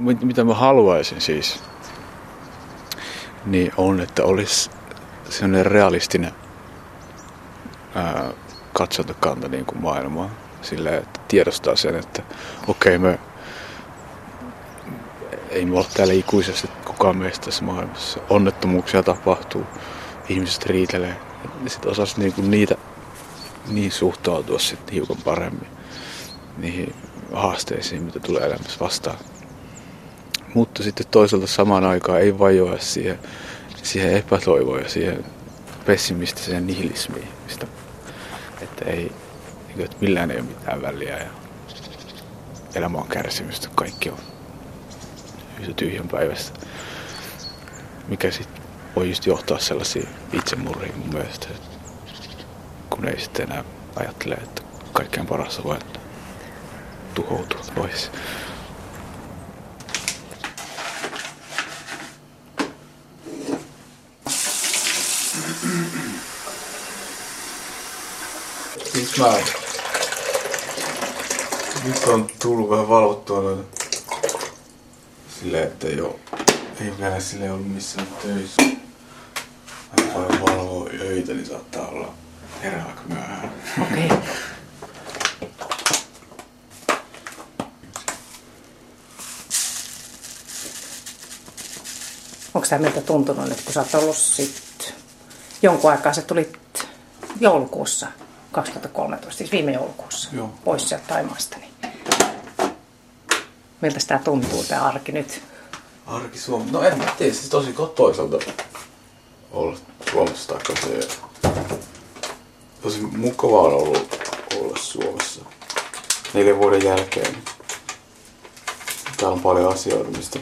mitä mä haluaisin siis, niin on, että olisi sellainen realistinen ää, katsantokanta niin kuin maailmaa. Silleen, että tiedostaa sen, että okei, okay, me ei me ole täällä ikuisesti kukaan meistä tässä maailmassa. Onnettomuuksia tapahtuu, ihmiset riitelee. Sitten osaisi niinku niitä niin suhtautua sitten hiukan paremmin niihin haasteisiin, mitä tulee elämässä vastaan. Mutta sitten toisaalta samaan aikaan ei vajoa siihen, siihen epätoivoon ja siihen pessimistiseen nihilismiin, mistä, että, ei, niin että millään ei ole mitään väliä ja elämä on kärsimystä, kaikki on yhtä tyhjän päivästä. Mikä sitten voi just johtaa sellaisiin itsemurhiin mun mielestä, kun ei sitten enää ajattele, että kaikkein parasta voi tuhoutua pois. Siis mä... Nyt on tullut vähän valvottua noita silleen, että ei oo, ei vielä sille ollut missään töissä. Aina paljon valvoo öitä, niin saattaa olla herää aika myöhään. Okei. Okay. Onko tämä miltä tuntunut nyt, kun sä oot ollut sit jonkun aikaa, sä tulit joulukuussa 2013, siis viime joulukuussa, Joo. pois sieltä Taimaasta. Niin miltä tämä tuntuu, tämä arki nyt? Arki Suomessa. No en mä tiedä, siis tosi toisaalta olla Suomessa takaisin. Tosi mukavaa on ollut olla Suomessa neljän vuoden jälkeen. Täällä on paljon asioita, mistä,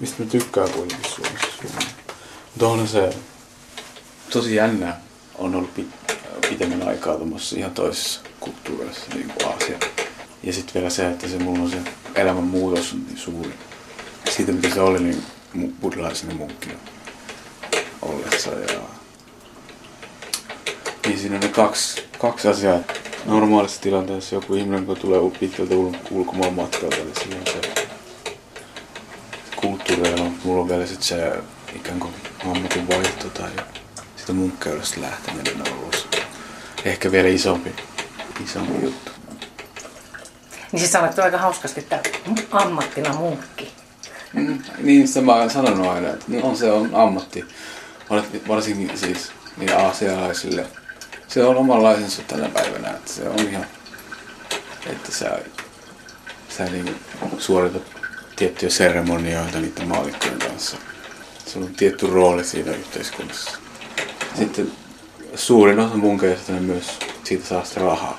mistä mä tykkään kuitenkin Suomessa. Mutta onhan se tosi jännää. On ollut pit- pitemmän aikaa tuommoisessa ihan toisessa kulttuurissa, niin kuin Aasia. Ja sitten vielä se, että se mulla on se elämän muutos on niin suuri. Siitä mitä se oli niin buddhalaisena munkkina ollessa. Ja... Niin siinä on ne kaksi, kaksi asiaa. Normaalissa tilanteessa joku ihminen, kun tulee pitkältä ul- ulkomaan matkalta, niin on se kulttuuri ja mulla on vielä sit se ikään kuin ammatin vaihto tai sitä munkkeudesta lähteminen ollut ehkä vielä isompi, isompi juttu. Niin siis sanottu aika hauskasti, että ammattina munkki. Mm, niin sitä mä oon sanonut aina, että no, on se on ammatti. Varsinkin siis niin aasialaisille. Se on omanlaisensa tänä päivänä, että se on ihan, että sä, sä niin suoritat tiettyjä seremonioita niiden maalikkojen kanssa. Sulla on tietty rooli siinä yhteiskunnassa. Sitten suurin osa munkeista niin myös siitä saa sitä rahaa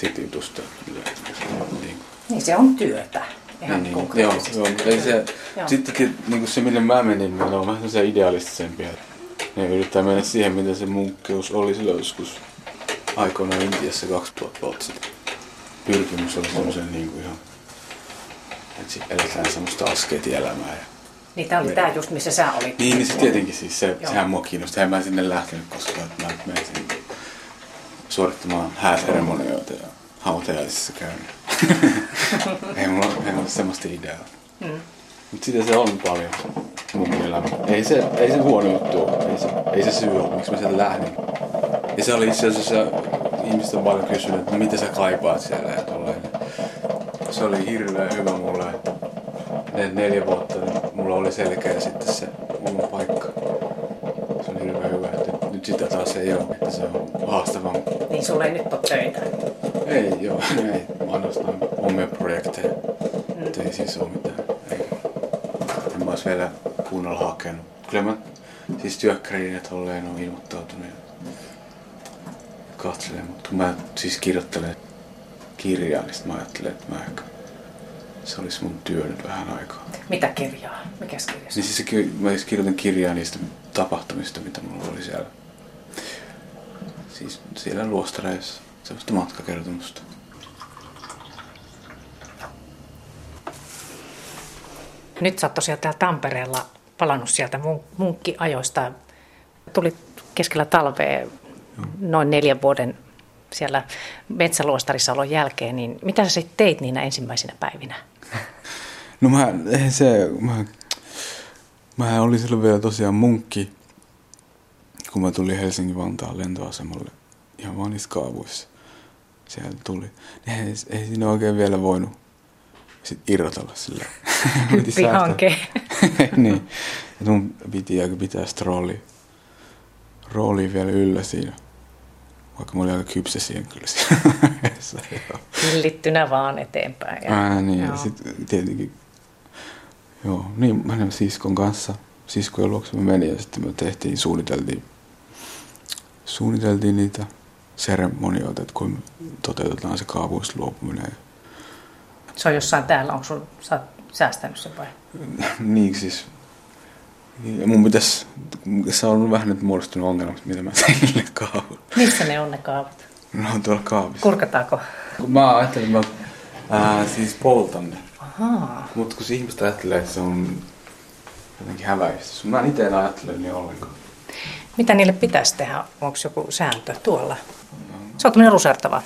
siitä jutusta. Niin. Niin se on työtä. Ihan Niin, joo, konkreettisesti. joo, mutta ei se, Joo. sittenkin niin kuin se, millä mä menin, niin ne on vähän sellaisia idealistisempia. Ne yrittää mennä siihen, mitä se munkkeus oli silloin joskus aikoinaan Intiassa 2000 vuotta sitten. Pyrkimys oli semmoisen niin kuin ihan, että eletään semmoista askeetielämää. Ja... Niin tämä oli tämä just, missä sä olit. Niin, niin se tietenkin siis, se, Joo. sehän mua kiinnosti. En mä sinne lähtenyt koskaan, että mä menen sinne suorittamaan hääseremonioita ja hautajaisissa käyn. ei, mulla, ei mulla semmoista ideaa. Mm. Mutta sitä se on paljon mun elämä. Ei se, ei se huono juttu ole. Ei se, ei se syy ole, miksi mä sieltä lähdin. Ja se oli itse asiassa, ihmiset on paljon kysynyt, että mitä sä kaipaat siellä ja tolleen. Se oli hirveän hyvä mulle. Ne neljä vuotta mulla oli selkeä sitten se oma paikka. Se oli hirveän hyvä. Että nyt sitä taas ei ole, että se on haastavaa. Niin sulla ei nyt ole töitä. Ei, joo, ei. Mä ainoastaan omia projekteja. Mm. Ei siis ole mitään. Ei. En mä ois vielä kunnolla hakenut. Kyllä mä siis työkkäriin ja tolleen on ilmoittautunut ja katselen. Mutta kun mä siis kirjoittelen kirjaa, niin mä ajattelen, että mä ehkä se olisi mun työ nyt vähän aikaa. Mitä kirjaa? Mikäs kirja? Niin siis se, mä siis kirjoitan kirjaa niistä tapahtumista, mitä mulla oli siellä. Siis siellä luostareissa. Sellaista matkakertomusta. Nyt sä oot tosiaan täällä Tampereella palannut sieltä mun- munkkiajoista. Tulit keskellä talvea noin neljän vuoden siellä metsäluostarissa olon jälkeen, niin mitä sä sitten teit niinä ensimmäisinä päivinä? No mä, se, mä, mä olin silloin vielä tosiaan munkki, kun mä tulin Helsingin-Vantaan lentoasemalle ihan vaan niissä kaavuissa. Sieltä tuli. Ei, ei siinä oikein vielä voinut sit irrotella sillä. Hyppihanke. niin. Et mun piti aika pitää sitä roolia, roolia vielä yllä siinä. Vaikka mä olin aika kypsä siihen kyllä siinä Hillittynä vaan eteenpäin. Ja, Ää, niin, joo. ja sitten tietenkin, joo, niin mä siskon kanssa, siskojen luokse mä menin ja sitten me tehtiin, suunniteltiin, suunniteltiin niitä seremonioita, että kun toteutetaan se kaavuista luopuminen. Se on jossain täällä, onko sun, sä oot säästänyt sen vai? niin siis, ja mun pitäisi, se on vähän nyt muodostunut ongelmaksi, mitä mä tein niille kaavuille. Missä ne on ne kaavut? No on tuolla kaavissa. Kurkataanko? Mä ajattelin, että mä ää, siis poltan ne. Mutta kun ihmiset ajattelee, että se on jotenkin häväistä. Mä itse en ajattele niin ollenkaan. Mitä niille pitäisi tehdä? Onko joku sääntö tuolla? Se on tämmöinen rusertava.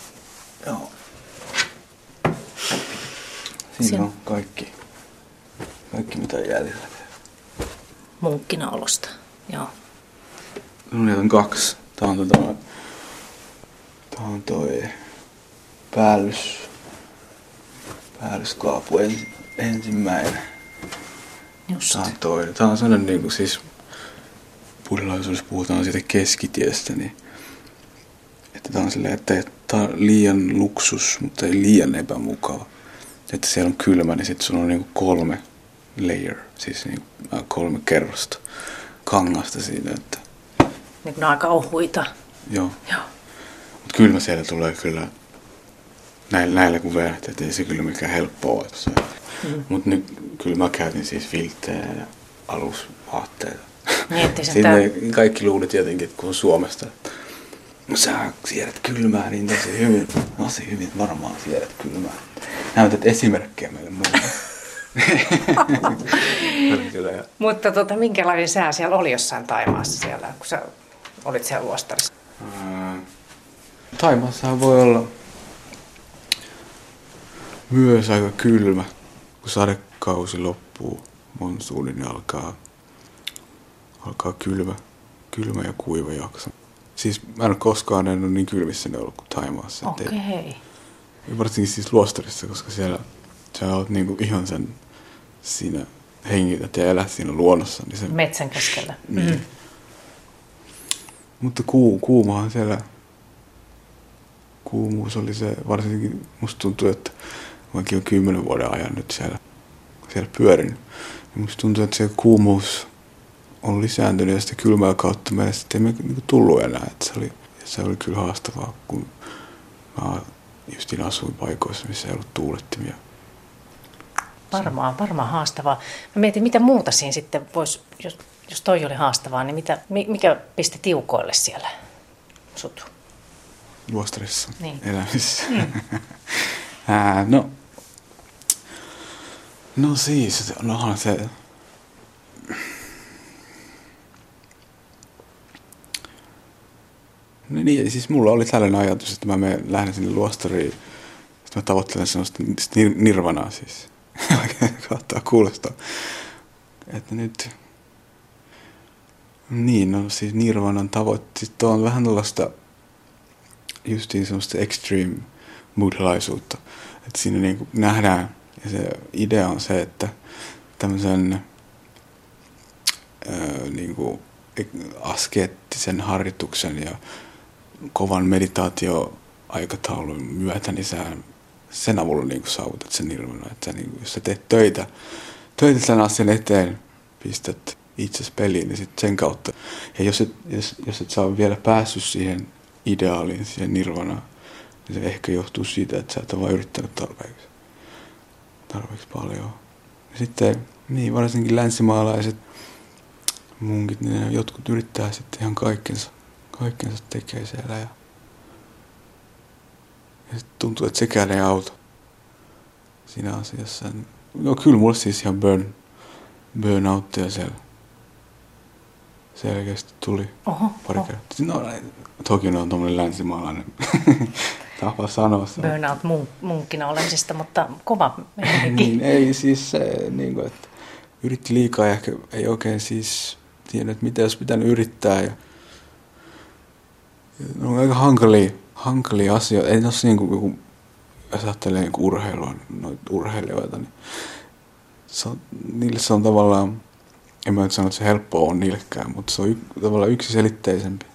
Joo. Siinä Siin. on kaikki, kaikki mitä jäljellä. Munkkinaulosta, joo. No niitä on kaksi. Tää on, tota, tää on toi päällys, päällyskaapu ens, ensimmäinen. Just. Tää on toi. Tää on sellainen niinku siis buddhalaisuudessa puhutaan siitä keskitiestä, niin että tää on silleen, että tää on liian luksus, mutta ei liian epämukava. Että siellä on kylmä, niin sitten sulla on niinku kolme layer, siis niinku kolme kerrosta kangasta siinä. Että... Niin kuin aika ohuita. Joo. Joo. Mutta kylmä siellä tulee kyllä näillä, näillä kun verrat, että ei se kyllä mikään helppoa. Mm. Mutta nyt kyllä mä käytin siis filttejä ja alusvaatteita. Niin, että tämän... kaikki luuli tietenkin, että kun on Suomesta, no sä siedät kylmää niin tosi hyvin, tosi hyvin varmaan siedät kylmää. Näytät esimerkkejä meille muille. Mutta tota, minkälainen sää siellä oli jossain Taimaassa siellä, kun sä olit siellä luostarissa? Taimaassa voi olla myös aika kylmä, kun sadekausi loppuu, monsuuni niin alkaa, alkaa kylmä, kylmä ja kuiva jakso. Siis mä en ole koskaan en ole niin kylmissä ne ollut kuin Taimaassa. Okei. Okay. Varsinkin siis luostarissa, koska siellä sä oot niinku ihan sen siinä hengität ja elät siinä luonnossa. Niin se, Metsän keskellä. Niin. Mm. Mutta kuu, kuumahan siellä, kuumuus oli se, varsinkin musta tuntuu, että vaikka on kymmenen vuoden ajan nyt siellä, siellä pyörin, niin musta tuntuu, että se kuumuus on lisääntynyt ja sitä kylmää kautta meille sitten ei niinku tullut enää. Että se, oli, se oli kyllä haastavaa, kun mä justiin asuin paikoissa, missä ei ollut tuulettimia. Varmaan, varmaan haastavaa. Mä mietin, mitä muuta siinä sitten voisi, jos, jos toi oli haastavaa, niin mitä, mikä pisti tiukoille siellä sut? Luostarissa niin. elämisessä. Niin. Ää, no, no siis, nohan se... No niin, siis mulla oli tällainen ajatus, että mä menen, lähden sinne luostariin, sitten mä tavoittelen sellaista nirvanaa siis. Kauttaa kuulostaa. Että nyt... Niin, no siis Nirvanan tavoitte. Sitten on vähän tällaista justiin semmoista extreme buddhalaisuutta. Että siinä niin nähdään, ja se idea on se, että tämmöisen ää, niin kuin askeettisen harjoituksen ja kovan meditaatioaikataulun myötä, niin sä sen avulla niin saavutat sen nirvana. Että niin kuin, jos sä teet töitä, töitä sen asian eteen, pistät itse peliin, niin sitten sen kautta. Ja jos et, jos, jos et saa vielä päässyt siihen ideaaliin, siihen nirvanaan, niin se ehkä johtuu siitä, että sä et ole vaan yrittänyt tarpeeksi, tarpeeksi paljon. Ja sitten, niin varsinkin länsimaalaiset munkit, niin jotkut yrittää sitten ihan kaikkensa, kaikkensa tekee siellä ja ja sitten tuntuu, että sekään ei auta siinä asiassa. No kyllä mulle siis ihan burn, burnouttia siellä selkeästi tuli Oho, pari oho. kertaa. No, toki ne on tuommoinen länsimaalainen tapa sanoa se. Burnout-munkkina olemisesta, mutta kova niin, ei siis se, niin kuin, että yritti liikaa ja ehkä ei oikein siis tiedä, että mitä olisi pitänyt yrittää. Ja, ja ne on aika hankalia, hankalia asioita. Ei ole niin kuin, jos ajattelee niin urheilua, noita urheilijoita, niin se on, niille se on tavallaan, en mä nyt sano, että se helppoa on niillekään, mutta se on y, tavallaan yksiselitteisempi.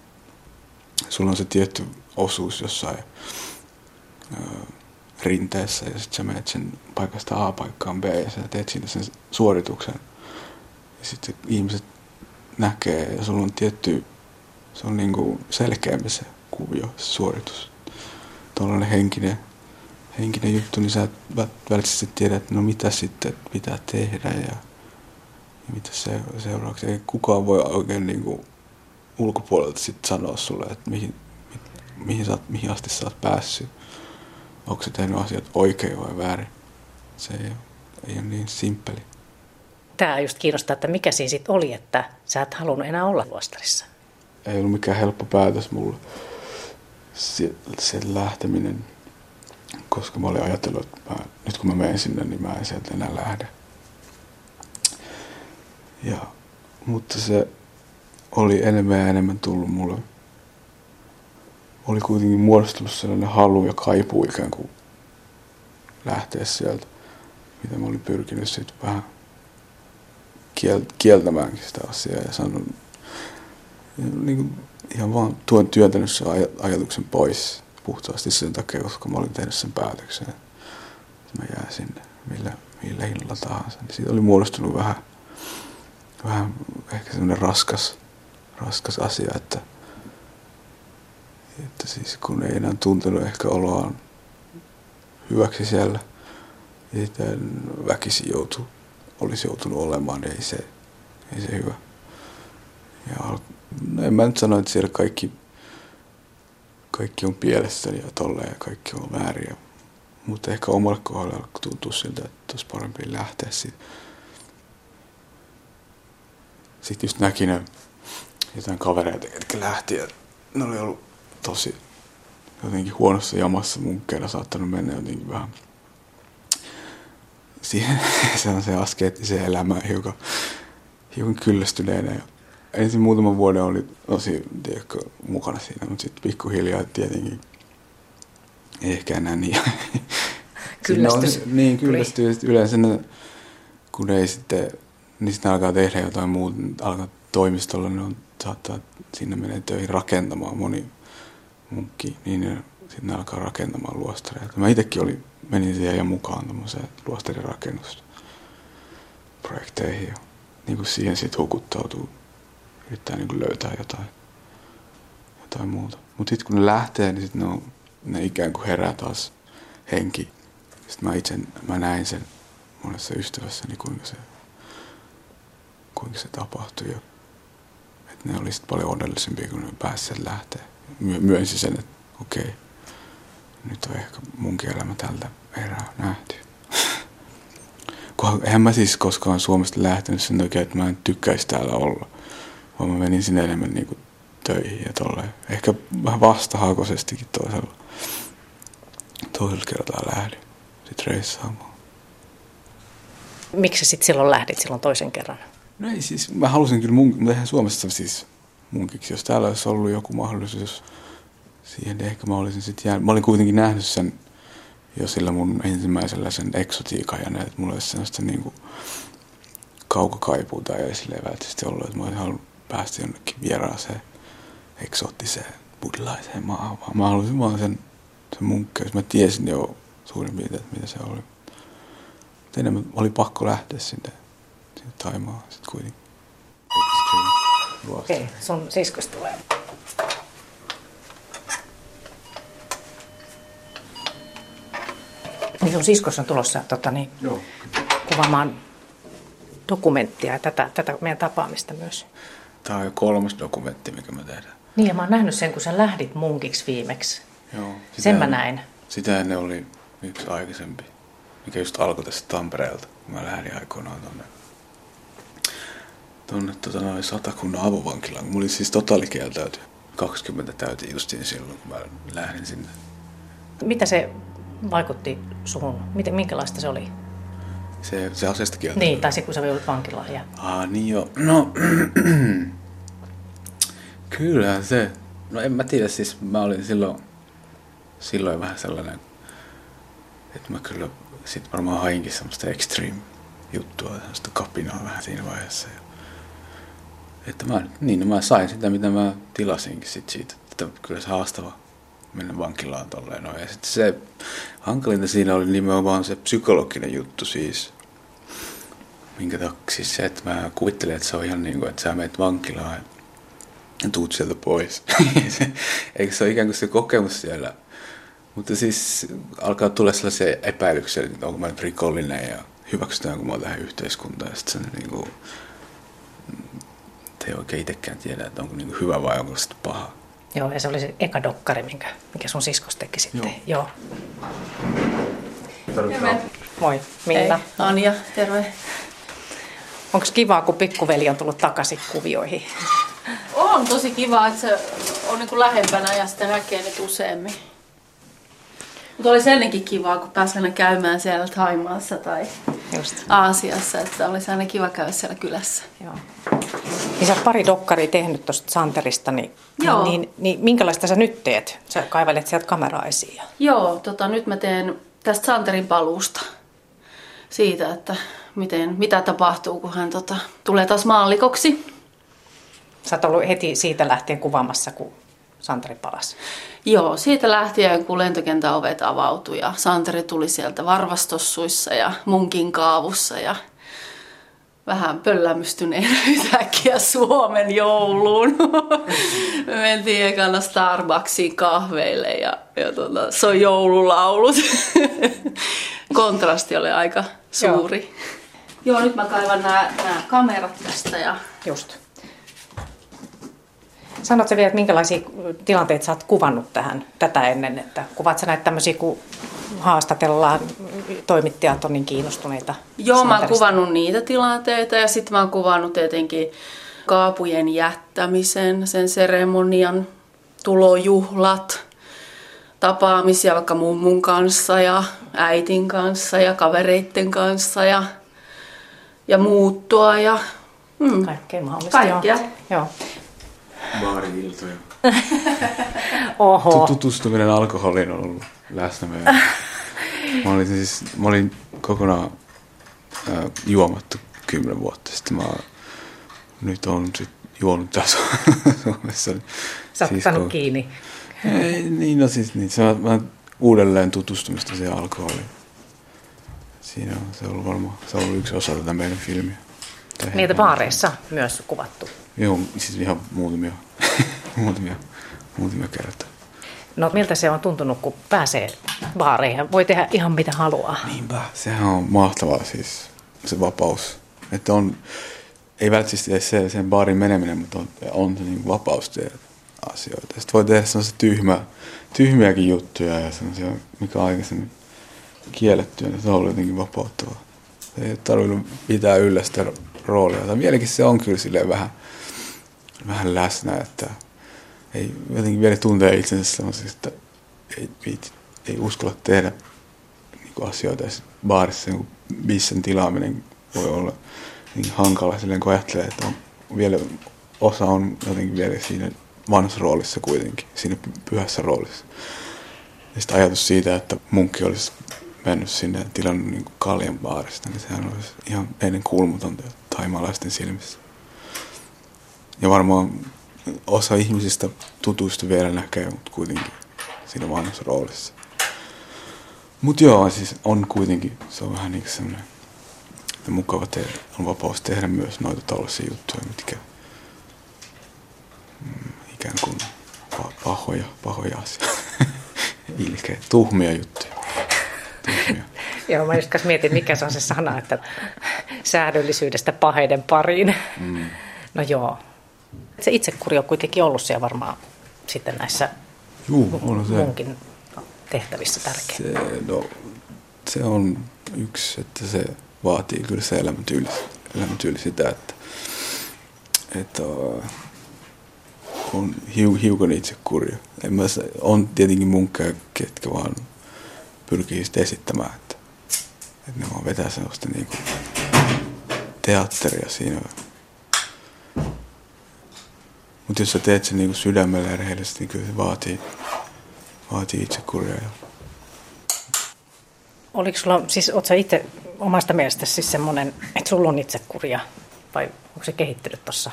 Sulla on se tietty osuus jossain rinteessä ja sitten sä menet sen paikasta A paikkaan B ja sä teet siinä sen suorituksen. Ja sitten ihmiset näkee ja sulla on tietty, se on niinku selkeämpi se kuvio, se suoritus. Tuollainen henkinen henkinen juttu, niin sä et välttämättä tiedä, että no mitä sitten pitää tehdä ja, ja mitä se, seuraavaksi. Ei kukaan voi oikein niin kuin ulkopuolelta sitten sanoa sulle, että mihin, mihin, sä, mihin asti sä oot päässyt. Onko se tehnyt asiat oikein vai väärin. Se ei, ei ole niin simppeli. Tämä just kiinnostaa, että mikä siinä sitten oli, että sä et halunnut enää olla luostarissa. Ei ollut mikään helppo päätös mulle. Se, se lähteminen koska mä olin ajatellut, että mä, nyt kun mä menen sinne, niin mä en sieltä enää lähde. Ja, mutta se oli enemmän ja enemmän tullut mulle. Oli kuitenkin muodostunut sellainen halu ja kaipuu ikään kuin lähteä sieltä, mitä mä olin pyrkinyt sitten vähän kiel- kieltämäänkin sitä asiaa ja sanon, niin kuin ihan vaan tuon työntänyt sen aj- ajatuksen pois puhtaasti sen takia, koska mä olin tehnyt sen päätöksen, että mä jään sinne millä, millä hinnalla tahansa. Niin siitä oli muodostunut vähän, vähän ehkä semmoinen raskas, raskas asia, että, että siis kun ei enää tuntenut ehkä oloaan hyväksi siellä, ja sitten väkisin joutu, olisi joutunut olemaan, niin ei se, ei se hyvä. Ja no en mä nyt sano, että siellä kaikki kaikki on pielessä ja tolleen ja kaikki on väärin. Mutta ehkä omalle kohdalle tuntuu siltä, että olisi parempi lähteä siitä. Sitten just näki ne jotain kavereita, jotka lähti ja ne oli ollut tosi jotenkin huonossa jamassa munkkeilla saattanut mennä jotenkin vähän siihen sellaiseen askeettiseen elämään hiukan, hiukan kyllästyneenä. Ja ensin muutaman vuoden oli tosi tiedätkö, mukana siinä, mutta sitten pikkuhiljaa tietenkin ei ehkä enää niin. Kyllästys. On, niin, kyllästyy. Yleensä ne, kun ei sitten, niin sitten alkaa tehdä jotain muuta, alkaa toimistolla, niin on, saattaa sinne menee töihin rakentamaan moni munkki, niin sitten alkaa rakentamaan luostareita. Mä itsekin oli, menin siihen ja mukaan tämmöiseen luostarin rakennusprojekteihin ja niin kuin siihen sitten hukuttautuu yrittää niin kuin löytää jotain, jotain muuta. Mutta sitten kun ne lähtee, niin sitten ne, ne ikään kuin herää taas henki. Sitten mä itse mä näin sen monessa ystävässäni, kuinka se, kuinka se tapahtui. Ja, että ne oli sitten paljon onnellisempia, kun ne pääsivät lähteä. My, myönsi sen, että okei, okay, nyt on ehkä munkin elämä tältä erää nähty. Eihän mä siis koskaan Suomesta lähtenyt sen takia, että mä en tykkäisi täällä olla vaan mä menin sinne enemmän niin kuin töihin ja tolleen. Ehkä vähän vastahakoisestikin toisella, toisella kertaa lähdin sitten reissaamaan. Miksi sitten silloin lähdit silloin toisen kerran? No ei siis, mä halusin kyllä mun, tehdä Suomessa siis munkiksi. Jos täällä olisi ollut joku mahdollisuus siihen, niin ehkä mä olisin sitten jäänyt. Mä olin kuitenkin nähnyt sen jo sillä mun ensimmäisellä sen eksotiikan ja että mulla olisi sellaista niin kuin kaukokaipuuta ja silleen välttämättä ollut, että mä olisin halunnut päästä jonnekin vieraaseen eksoottiseen buddhilaiseen maahan, vaan mä halusin vaan sen, sen munkkeus. Mä tiesin jo suurin piirtein, että mitä se oli. Mutta enemmän oli pakko lähteä sinne, sinne Taimaan sitten kuitenkin. Okei, okay, sun siskos tulee. Niin sun siskos on tulossa tota, niin, Joo. kuvaamaan dokumenttia ja tätä, tätä meidän tapaamista myös. Tämä on jo kolmas dokumentti, mikä me tehdään. Niin ja mä oon nähnyt sen, kun sä lähdit munkiksi viimeksi. Joo. Sitä sen mä näin. Sitä ennen oli yksi aikaisempi, mikä just alkoi tästä Tampereelta, kun mä lähdin aikoinaan tonne, tonne tota, noin satakunnan avovankilaan. Mulla oli siis totaalikieltäyty. 20 täytin justiin silloin, kun mä lähdin sinne. Mitä se vaikutti suhun? Miten, minkälaista se oli? Se, se aseistakielto. Niin, tai se kun sä joudut vankilaan. Ja... Ah, niin joo. No, kyllä se. No en mä tiedä, siis mä olin silloin, silloin vähän sellainen, että mä kyllä sit varmaan hainkin semmoista extreme juttua, semmoista kapinaa vähän siinä vaiheessa. Ja, että mä, niin, no mä sain sitä, mitä mä tilasinkin sit siitä, että kyllä se haastava mennä vankilaan tolleen. No, ja sitten se hankalinta siinä oli nimenomaan se psykologinen juttu siis. Minkä takia siis se, että mä kuvittelen, että se on ihan niin kuin, että sä menet vankilaan ja tuut sieltä pois. Eikö se ole ikään kuin se kokemus siellä? Mutta siis alkaa tulla sellaisia epäilyksiä, että onko mä nyt rikollinen ja hyväksytäänkö mä tähän yhteiskuntaan. Ja sitten se niin kuin, ei oikein itsekään tiedä, että onko niin hyvä vai onko se paha. Joo, ja se oli se eka dokkari, minkä, mikä sun siskos teki sitten. Joo. Joo. Moi, Minna. Hei, Anja, terve. Onko kivaa, kun pikkuveli on tullut takaisin kuvioihin? On tosi kiva, että se on niin kuin lähempänä ja sitten näkee nyt useammin. Mutta olisi ennenkin kivaa, kun pääsi aina käymään siellä Taimaassa tai Just. Aasiassa, että olisi aina kiva käydä siellä kylässä. Joo. Niin sä pari dokkaria tehnyt tuosta Santerista, niin, Joo. niin, niin minkälaista sä nyt teet? Sä kaivelet sieltä kameraa esiin. ja- Joo, tota, nyt mä teen tästä Santerin paluusta. Siitä, että miten, mitä tapahtuu, kun hän tota, tulee taas maallikoksi. Sä oot ollut heti siitä lähtien kuvaamassa, kun Santeri palasi. Joo, siitä lähtien kun lentokentän ovet avautui ja Santeri tuli sieltä varvastossuissa ja munkin kaavussa ja vähän pöllämystyneenä yhtäkkiä Suomen jouluun. Me mentiin ekana Starbucksiin kahveille ja, ja tota, se on joululaulut. Kontrasti oli aika suuri. Joo, Joo nyt mä kaivan nämä kamerat tästä ja Just. Sanotko vielä, että minkälaisia tilanteita sä oot kuvannut tähän tätä ennen? Että kuvaat sä näitä tämmöisiä, kun haastatellaan, toimittajat on niin kiinnostuneita? Joo, mä oon kuvannut niitä tilanteita ja sitten mä oon kuvannut tietenkin kaapujen jättämisen, sen seremonian, tulojuhlat, tapaamisia vaikka mummun kanssa ja äitin kanssa ja kavereitten kanssa ja, ja muuttoa ja mm, Kaikkea mahdollista. Kaikkea. Joo. joo. Baari-iltoja. Oho. Tutustuminen alkoholiin on ollut läsnä meidän. Mä olin, siis, mä olin kokonaan äh, juomattu kymmenen vuotta sitten. Mä nyt on sit juonut tässä Suomessa. Sattanut kun- kiinni. Ei, niin, no siis niin, se on vähän uudelleen tutustumista siihen alkoholiin. Siinä on, se on ollut varmaan, se on ollut yksi osa tätä meidän filmiä. Niitä baareissa myös kuvattu. Joo, siis ihan muutamia, muutamia, muutamia kertaa. No miltä se on tuntunut, kun pääsee baareihin? Voi tehdä ihan mitä haluaa. Niinpä. Sehän on mahtavaa siis, se vapaus. Että on, ei välttämättä edes se, sen baarin meneminen, mutta on, on se niin vapaus tehdä asioita. Sitten voi tehdä sellaisia tyhmä, tyhmiäkin juttuja ja sellaisia, mikä on aikaisemmin kiellettyä, niin se on ollut jotenkin vapauttavaa. Ei ole tarvinnut pitää yllä sitä roolia. Tai vieläkin se on kyllä silleen vähän, vähän läsnä, että ei jotenkin vielä tuntee itsensä sellaiseksi, että ei, viitti, ei uskalla tehdä niin asioita. Sit baarissa niin bissen tilaaminen voi olla niin hankala silleen, kun ajattelee, että on vielä, osa on jotenkin vielä siinä vanhassa roolissa kuitenkin, siinä py- pyhässä roolissa. Ja sitten ajatus siitä, että munkki olisi mennyt sinne tilannut niin kaljan baarista, niin sehän olisi ihan ennen kuulumatonta taimalaisten silmissä. Ja varmaan osa ihmisistä tutustu vielä näkee, mutta kuitenkin siinä vanhassa roolissa. Mutta joo, siis on kuitenkin, se on vähän niin kuin semmoinen että mukava tehdä, on vapaus tehdä myös noita tällaisia juttuja, mitkä mm, ikään kuin pa- pahoja, pahoja asioita. Ilkeä, tuhmia juttuja. Tuhmia. Joo, mä just mietin, mikä se on se sana, että säädöllisyydestä paheiden pariin. Mm. No joo. Se itsekuri on kuitenkin ollut siellä varmaan sitten näissä Juu, on se. munkin tehtävissä tärkeä. Se, no, se on yksi, että se vaatii kyllä se elämäntyyli, elämäntyyli sitä, että, että äh, on hiu, hiukan itsekuria. En mä, on tietenkin munkkeja, ketkä vaan pyrkii sitä esittämään, että, että ne vaan vetää sellaista niinku teatteria siinä. Mutta jos sä teet sen niinku sydämellä ja rehellisesti, niin kyllä se vaatii, vaatii itsekuria. Oliko sulla, siis ootko itse omasta mielestä siis semmoinen, että sulla on itsekuria vai onko se kehittynyt tuossa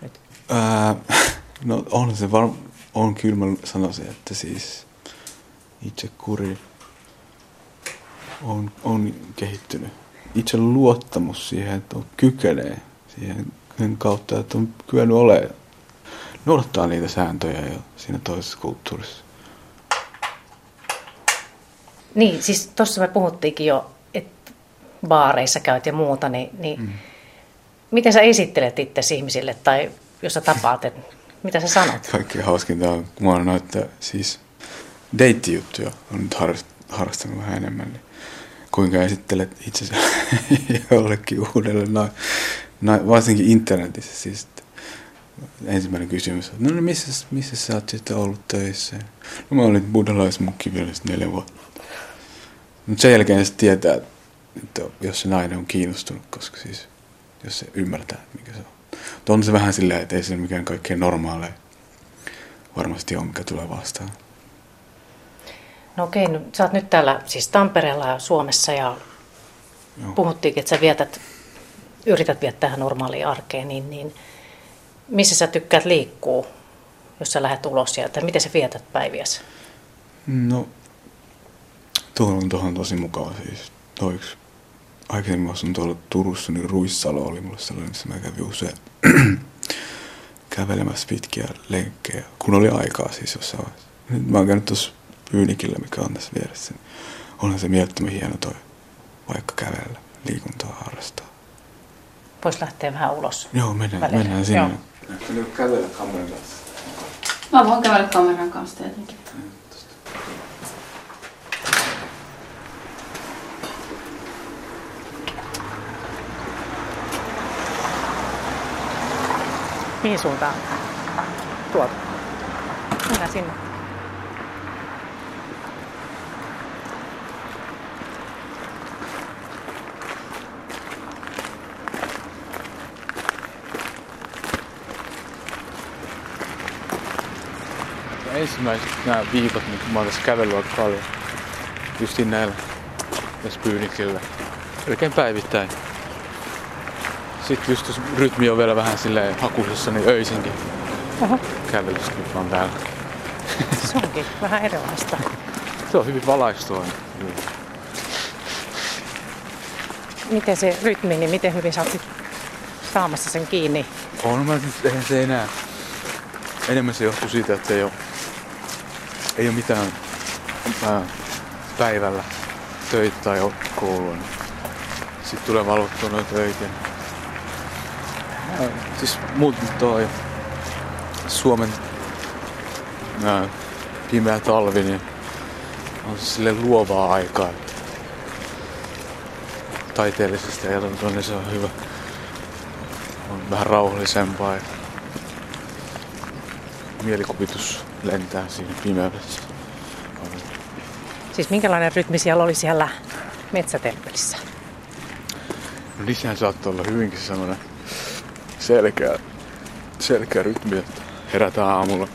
nyt? Ää, no on se varmaan, on kyllä mä sanoisin, että siis itsekuri on, on kehittynyt. Itse luottamus siihen, että on kykenee siihen sen kautta, että on kyennyt olemaan, noudattaa niitä sääntöjä jo siinä toisessa kulttuurissa. Niin, siis tuossa me puhuttiinkin jo, että baareissa käyt ja muuta, niin, niin mm. miten sä esittelet itse ihmisille tai jos sä tapaat, että mitä sä sanot? Kaikki hauskinta on, kun mä oon noita siis deittijuttuja on nyt harrastanut vähän enemmän, niin kuinka esittelet itsesi jollekin uudelle, no, no, varsinkin internetissä siis. Ensimmäinen kysymys on, no, no missä, missä sä oot sitten ollut töissä? No mä olin buddhalaismukki vielä neljä vuotta. Mutta sen jälkeen se tietää, että jos se nainen on kiinnostunut, koska siis, jos se ymmärtää, mikä se on. Mutta on se vähän silleen, että ei se mikään kaikkein normaaleja varmasti on, mikä tulee vastaan. No okei, no, sä oot nyt täällä siis Tampereella ja Suomessa ja Joo. puhuttiinkin, että sä vietät, yrität viettää normaalia arkeen, niin, niin missä sä tykkäät liikkuu, jos sä lähdet ulos sieltä? Miten sä vietät päiviäsi? No, tuohon on tuohon tosi mukava siis. Toiksi aikaisemmin asun tuolla Turussa, niin Ruissalo oli mulle sellainen, missä mä kävin usein kävelemässä pitkiä lenkkejä, kun oli aikaa siis jossain vaiheessa. Nyt mä oon käynyt tuossa Pyynikillä, mikä on tässä vieressä. Niin onhan se mielettömän hieno toi vaikka kävellä, liikuntaa harrastaa. Voisi lähteä vähän ulos. Joo, mennään, mennään sinne. Joo. Kävellä kameran kanssa? Mä voin kävellä kameran kanssa tietenkin. Mihin suuntaan? Tuolta. Mennään sinne. Ensimmäiset nämä viikot, niin kun mä oon tässä kävellyt aika paljon. Justiin näillä tässä pyynikillä. Melkein päivittäin. Sitten just jos rytmi on vielä vähän silleen hakuisessa, niin öisinkin Oho. kävelystä, kun on täällä. Se onkin vähän erilaista. Se on hyvin valaistua. Miten se rytmi, niin miten hyvin sä oot saamassa sen kiinni? On mä nyt, eihän se enää. Enemmän se johtuu siitä, että ei ole, ei ole mitään päivällä töitä tai koulua. Niin sitten tulee valvottua noita töitä siis muuten toi Suomen ää, pimeä talvi, niin on sille luovaa aikaa. Taiteellisesti ajateltuna niin se on hyvä. On vähän rauhallisempaa ja mielikuvitus lentää siinä pimeydessä. Siis minkälainen rytmi siellä oli siellä metsätemppelissä? No lisää saattoi olla hyvinkin semmoinen selkeä, selkeä rytmi, että herätään aamulla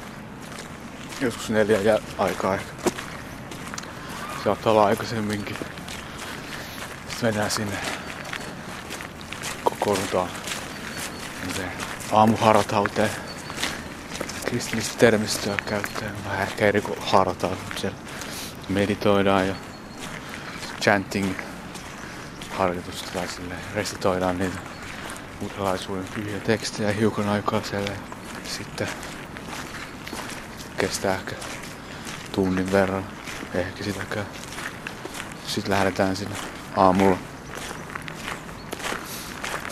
joskus neljä jä- aikaa ehkä. Saattaa olla aikaisemminkin. Sitten mennään sinne kokoonnutaan aamuharatauteen. Kristillistä termistöä käyttäen vähän ehkä eri kuin harataan. Siellä meditoidaan ja chanting harjoitusta tai silleen resitoidaan niitä buddhalaisuuden pyhiä tekstejä hiukan aikaa siellä. Sitten kestää ehkä tunnin verran, ehkä sitäkään. Sitten lähdetään sinne aamulla.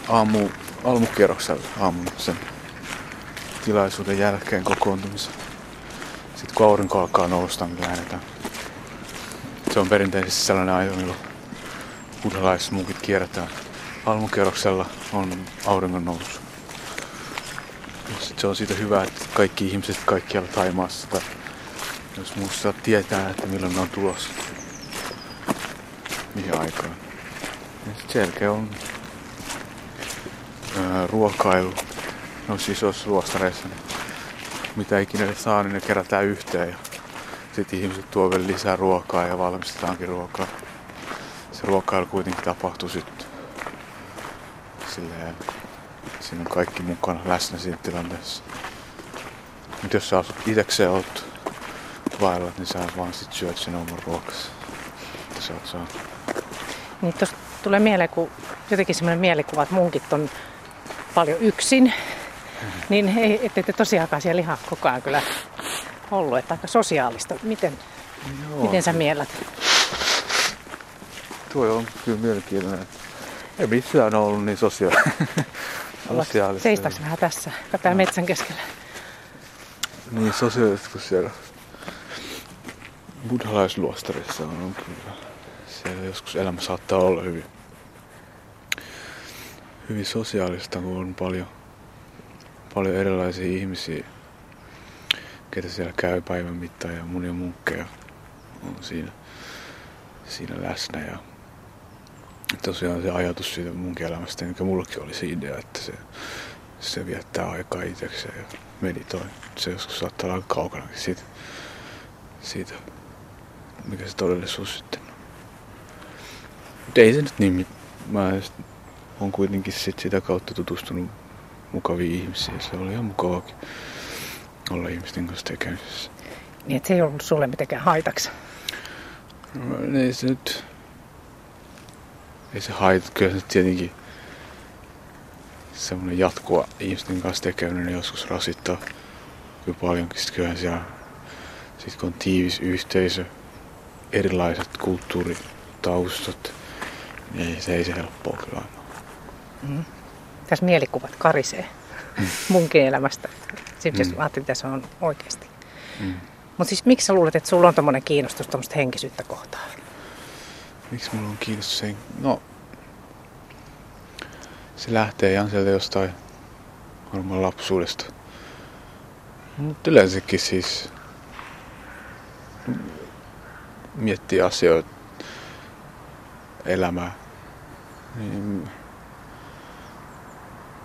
Aamu, aamukierroksella aamun sen tilaisuuden jälkeen kokoontumisen. Sitten kun aurinko alkaa nousta, niin lähdetään. Se on perinteisesti sellainen ajo, milloin buddhalaismukit kierretään Almukierroksella on auringon nousu. Sitten se on siitä hyvä, että kaikki ihmiset kaikkialla Taimaassa tai jos muussa tietää, että milloin ne on tulossa. Mihin aikaan. Ja sitten selkeä on ää, ruokailu. No siis isoissa luostareissa. Niin mitä ikinä ne saa, niin ne kerätään yhteen. Ja sitten ihmiset tuo vielä lisää ruokaa ja valmistetaankin ruokaa. Se ruokailu kuitenkin tapahtuu sitten silleen, siinä on kaikki mukana läsnä siinä tilanteessa. Mutta jos sä asut itekseen oot vailla, niin sä vaan sit syöt sen oman ruokas. Sä oot saanut. Niin tulee mieleen, kun jotenkin semmoinen mielikuva, että munkit on paljon yksin. Niin ei, ette te tosiaankaan siellä ihan koko ajan kyllä ollut, että aika sosiaalista. Miten, Joo, miten sä miellät? Tuo on kyllä mielenkiintoinen. Ei missään ollut niin sosia- sosiaalista. Seistaaks vähän tässä? Katsotaan no. metsän keskellä. Niin sosiaalista kuin siellä buddhalaisluostarissa on kyllä. Siellä joskus elämä saattaa olla hyvin, hyvin sosiaalista, kun on paljon, paljon erilaisia ihmisiä, ketä siellä käy päivän mittaan ja monia munkkeja on siinä, siinä läsnä. Ja tosiaan se ajatus siitä mun elämästä, mikä mullakin oli se idea, että se, se viettää aikaa itsekseen ja meditoi. Se joskus saattaa olla kaukana siitä, siitä, mikä se todellisuus sitten on. Mutta ei se nyt niin, mä on kuitenkin sit sitä kautta tutustunut mukaviin ihmisiin. Se oli ihan mukavaakin olla ihmisten kanssa tekemisissä. Niin, että se ei ollut sulle mitenkään haitaksi? No, ei se nyt ei se haita. Kyllä se tietenkin semmoinen jatkuva ihmisten kanssa tekeminen joskus rasittaa kyllä paljonkin. Sitten kyllähän siellä, sit kun on tiivis yhteisö, erilaiset kulttuuritaustat, niin se ei se helppoa kyllä aina. Mm. Tässä mielikuvat karisee mm. munkin elämästä. Sitten mm. ajattelin, että se on oikeasti. Mm. Mutta siis miksi sä luulet, että sulla on tommonen kiinnostus tuommoista henkisyyttä kohtaan? Miksi mulla on kiinnostus sen? No, se lähtee ihan sieltä jostain varmaan lapsuudesta. Mutta yleensäkin siis miettii asioita, elämää. Niin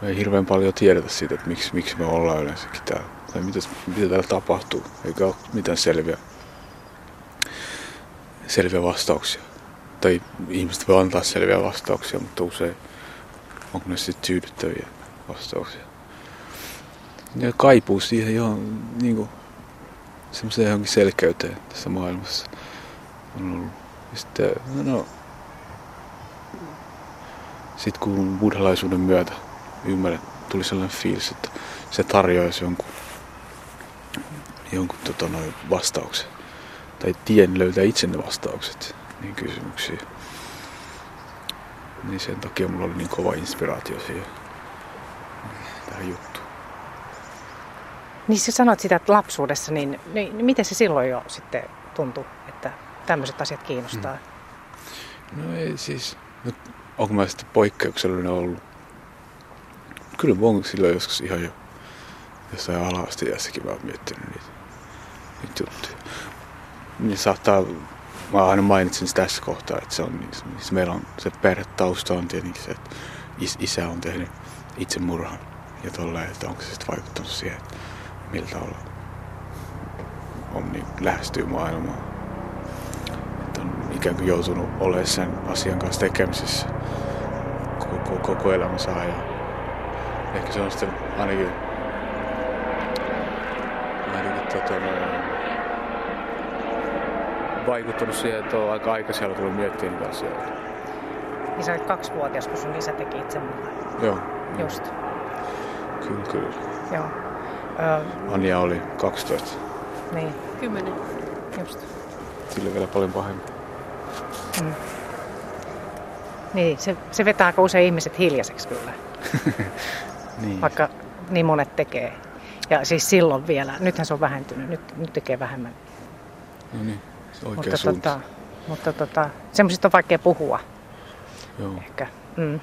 me ei hirveän paljon tiedetä siitä, että miksi, miksi me ollaan yleensäkin täällä. Tai mitä, mitä täällä tapahtuu. Eikä ole mitään selviä, selviä vastauksia tai ihmiset voi antaa selviä vastauksia, mutta usein onko ne sitten tyydyttäviä vastauksia. Ja kaipuu siihen johon, niin kuin, semmoiseen johonkin selkeyteen tässä maailmassa on ollut. Ja sitten, no, no sitten kun buddhalaisuuden myötä ymmärrän, tuli sellainen fiilis, että se tarjoaisi jonkun, jonkun tota, noin vastauksen. Tai tien löytää itse ne vastaukset niin kysymyksiin. Niin sen takia mulla oli niin kova inspiraatio siihen tähän juttuun. Niin sä sanoit sitä, että lapsuudessa, niin, niin miten se silloin jo sitten tuntui, että tämmöiset asiat kiinnostaa? Hmm. No ei siis, no, onko mä sitten poikkeuksellinen ollut? Kyllä mä oon silloin joskus ihan jo jossain ala-asteijässäkin vaan miettinyt niitä, niitä juttuja. Niin saattaa mä aina mainitsin tässä kohtaa, että se on, niin, siis meillä on se perhetausta on tietenkin se, että is, isä on tehnyt itsemurhan ja tolleen, että onko se sitten vaikuttanut siihen, että miltä olla on niin, lähestyy maailmaa. Että on ikään kuin joutunut olemaan sen asian kanssa tekemisissä koko, koko elämänsä ajan. Ehkä se on sitten ainakin, ainakin tota, vaikuttanut siihen, että on aika aikaisin tullut miettiä niitä asioita. Niin sä olit kaksivuotias, kun sun isä teki itsemurhaa. Joo. Just. Kyllä, kyllä. Joo. Ö... Anja oli 12. Niin. 10. Just. Sille vielä paljon pahemmin. Mm. Niin, se, se vetää aika usein ihmiset hiljaiseksi kyllä. niin. Vaikka niin monet tekee. Ja siis silloin vielä, nythän se on vähentynyt, nyt, nyt tekee vähemmän. No niin oikea mutta, suunta. Tota, mutta tota, semmoisista on vaikea puhua. Joo. Ehkä. Mm.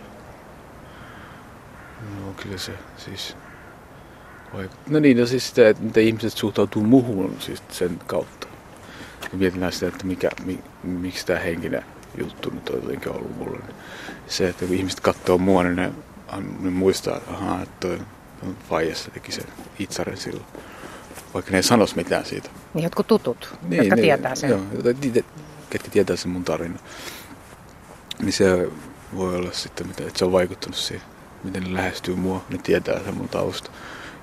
No kyllä se siis. No niin, no siis sitä, että miten ihmiset suhtautuu muuhun siis sen kautta. Ja mietitään sitä, että mikä, mi, miksi tämä henkinen juttu nyt on jotenkin ollut mulle. Niin se, että kun ihmiset katsoo mua, niin ne, ne muistaa, että ahaa, että toi faijassa teki sen itsaren silloin. Vaikka ne ei sanoisi mitään siitä. Niin jotkut tutut, niin, jotka niin, tietää sen. Joo, ketkä tietää sen mun tarina. Niin se voi olla sitten, että se on vaikuttanut siihen, miten ne lähestyy mua, ne tietää sen mun tausta,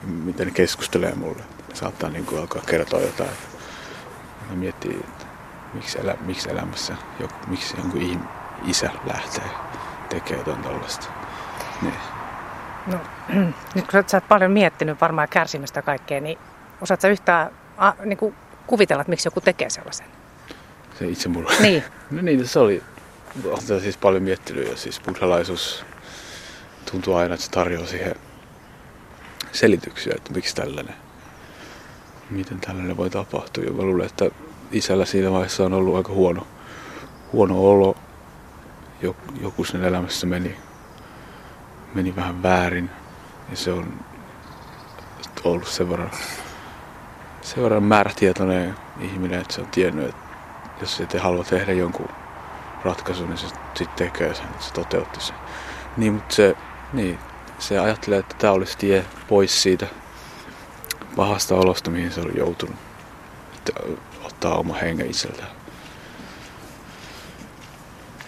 miten ne keskustelee mulle. Ne saattaa niin kuin alkaa kertoa jotain. Ne miettii, että miksi, elä, miksi elämässä, joku, miksi jonkun isä lähtee tekemään jotain tällaista. Niin. No, nyt kun sä oot paljon miettinyt varmaan kärsimystä kaikkea, niin osaatko yhtään a, niin kuin kuvitella, että miksi joku tekee sellaisen? Se itsemurha. Niin. no niin, se oli olen siis paljon miettinyt ja siis buddhalaisuus tuntuu aina, että se tarjoaa siihen selityksiä, että miksi tällainen, miten tällainen voi tapahtua. Ja mä luulen, että isällä siinä vaiheessa on ollut aika huono, huono olo. Joku sen elämässä meni, meni vähän väärin ja se on ollut sen verran, sen verran määrätietoinen ihminen, että se on tiennyt, että jos et halua tehdä jonkun ratkaisu, niin se sitten tekee sen, että se toteutti sen. Niin, mutta se, niin, se ajattelee, että tämä olisi tie pois siitä pahasta olosta, mihin se oli joutunut. Että ottaa oma hengen itseltään.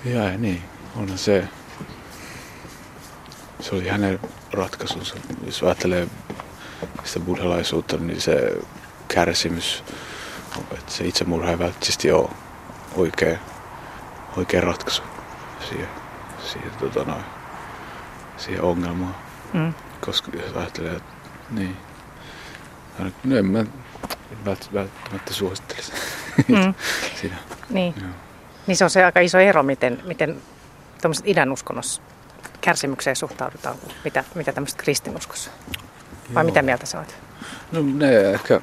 Ja niin, onhan se, se oli hänen ratkaisunsa. Jos ajattelee sitä buddhalaisuutta, niin se kärsimys, että se itsemurha ei välttämättä ole oikea oikea ratkaisu siihen, siihen, tota noin, siihen ongelmaan. Mm. Koska jos ajattelee, että niin, no en mä välttämättä suosittelisi mm. sitä. Niin. Joo. niin se on se aika iso ero, miten, miten tuommoiset idän uskonnossa kärsimykseen suhtaudutaan, mitä, mitä tämmöistä kristinuskossa. Vai Joo. mitä mieltä sä oot? No ne ehkä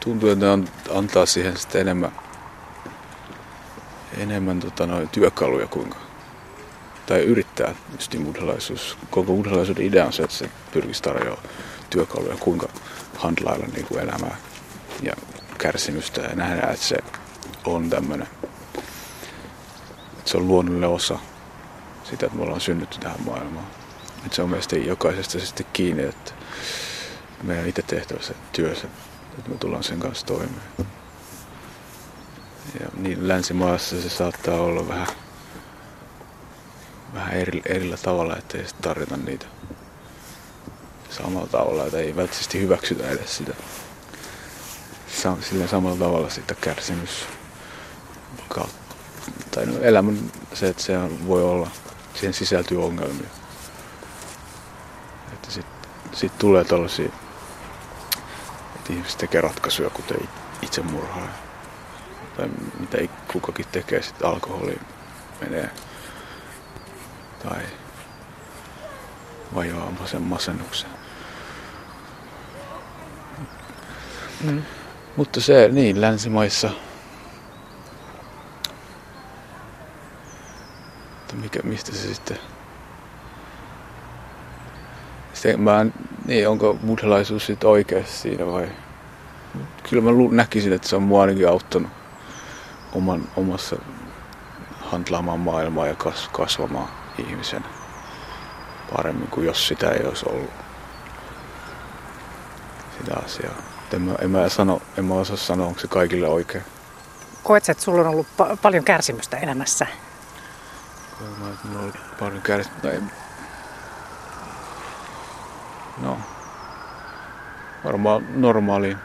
tuntuu, että ne antaa siihen sitten enemmän enemmän tota, noin, työkaluja kuinka, tai yrittää just niin buddhalaisuus. Koko buddhalaisuuden idea on se, että se pyrkisi tarjoamaan työkaluja kuinka handlailla niin kuin elämää ja kärsimystä ja nähdä, että se on tämmöinen, se on luonnollinen osa sitä, että me ollaan synnytty tähän maailmaan. Että se on meistä jokaisesta sitten kiinni, että meidän itse tehtävä se työssä, että me tullaan sen kanssa toimeen. Ja niin länsimaassa se saattaa olla vähän, vähän eri, erillä tavalla, ettei tarjota niitä samalla tavalla, että ei välttämättä hyväksytä edes sitä. Sillä samalla tavalla sitä kärsimys kautta. Tai no elämän se, että se voi olla, siihen sisältyy ongelmia. Että sitten sit tulee tällaisia, että ihmiset tekee ratkaisuja, kuten itsemurhaa tai mitä kukakin tekee, sitten alkoholi menee tai vajoaa sen masennuksen. Mm. Mutta se, niin, länsimaissa, että mikä, mistä se sitten, sitten mä, niin, onko buddhalaisuus sitten oikeassa siinä vai, kyllä mä näkisin, että se on mua ainakin auttanut oman, omassa handlaamaan maailmaa ja kas, kasvamaan ihmisen paremmin kuin jos sitä ei olisi ollut. Sitä asiaa. En mä, en mä, sano, en mä osaa sanoa, onko se kaikille oikein. Koet että sulla on ollut pa- paljon kärsimystä elämässä? Koen että mulla paljon. No, varmaan normaali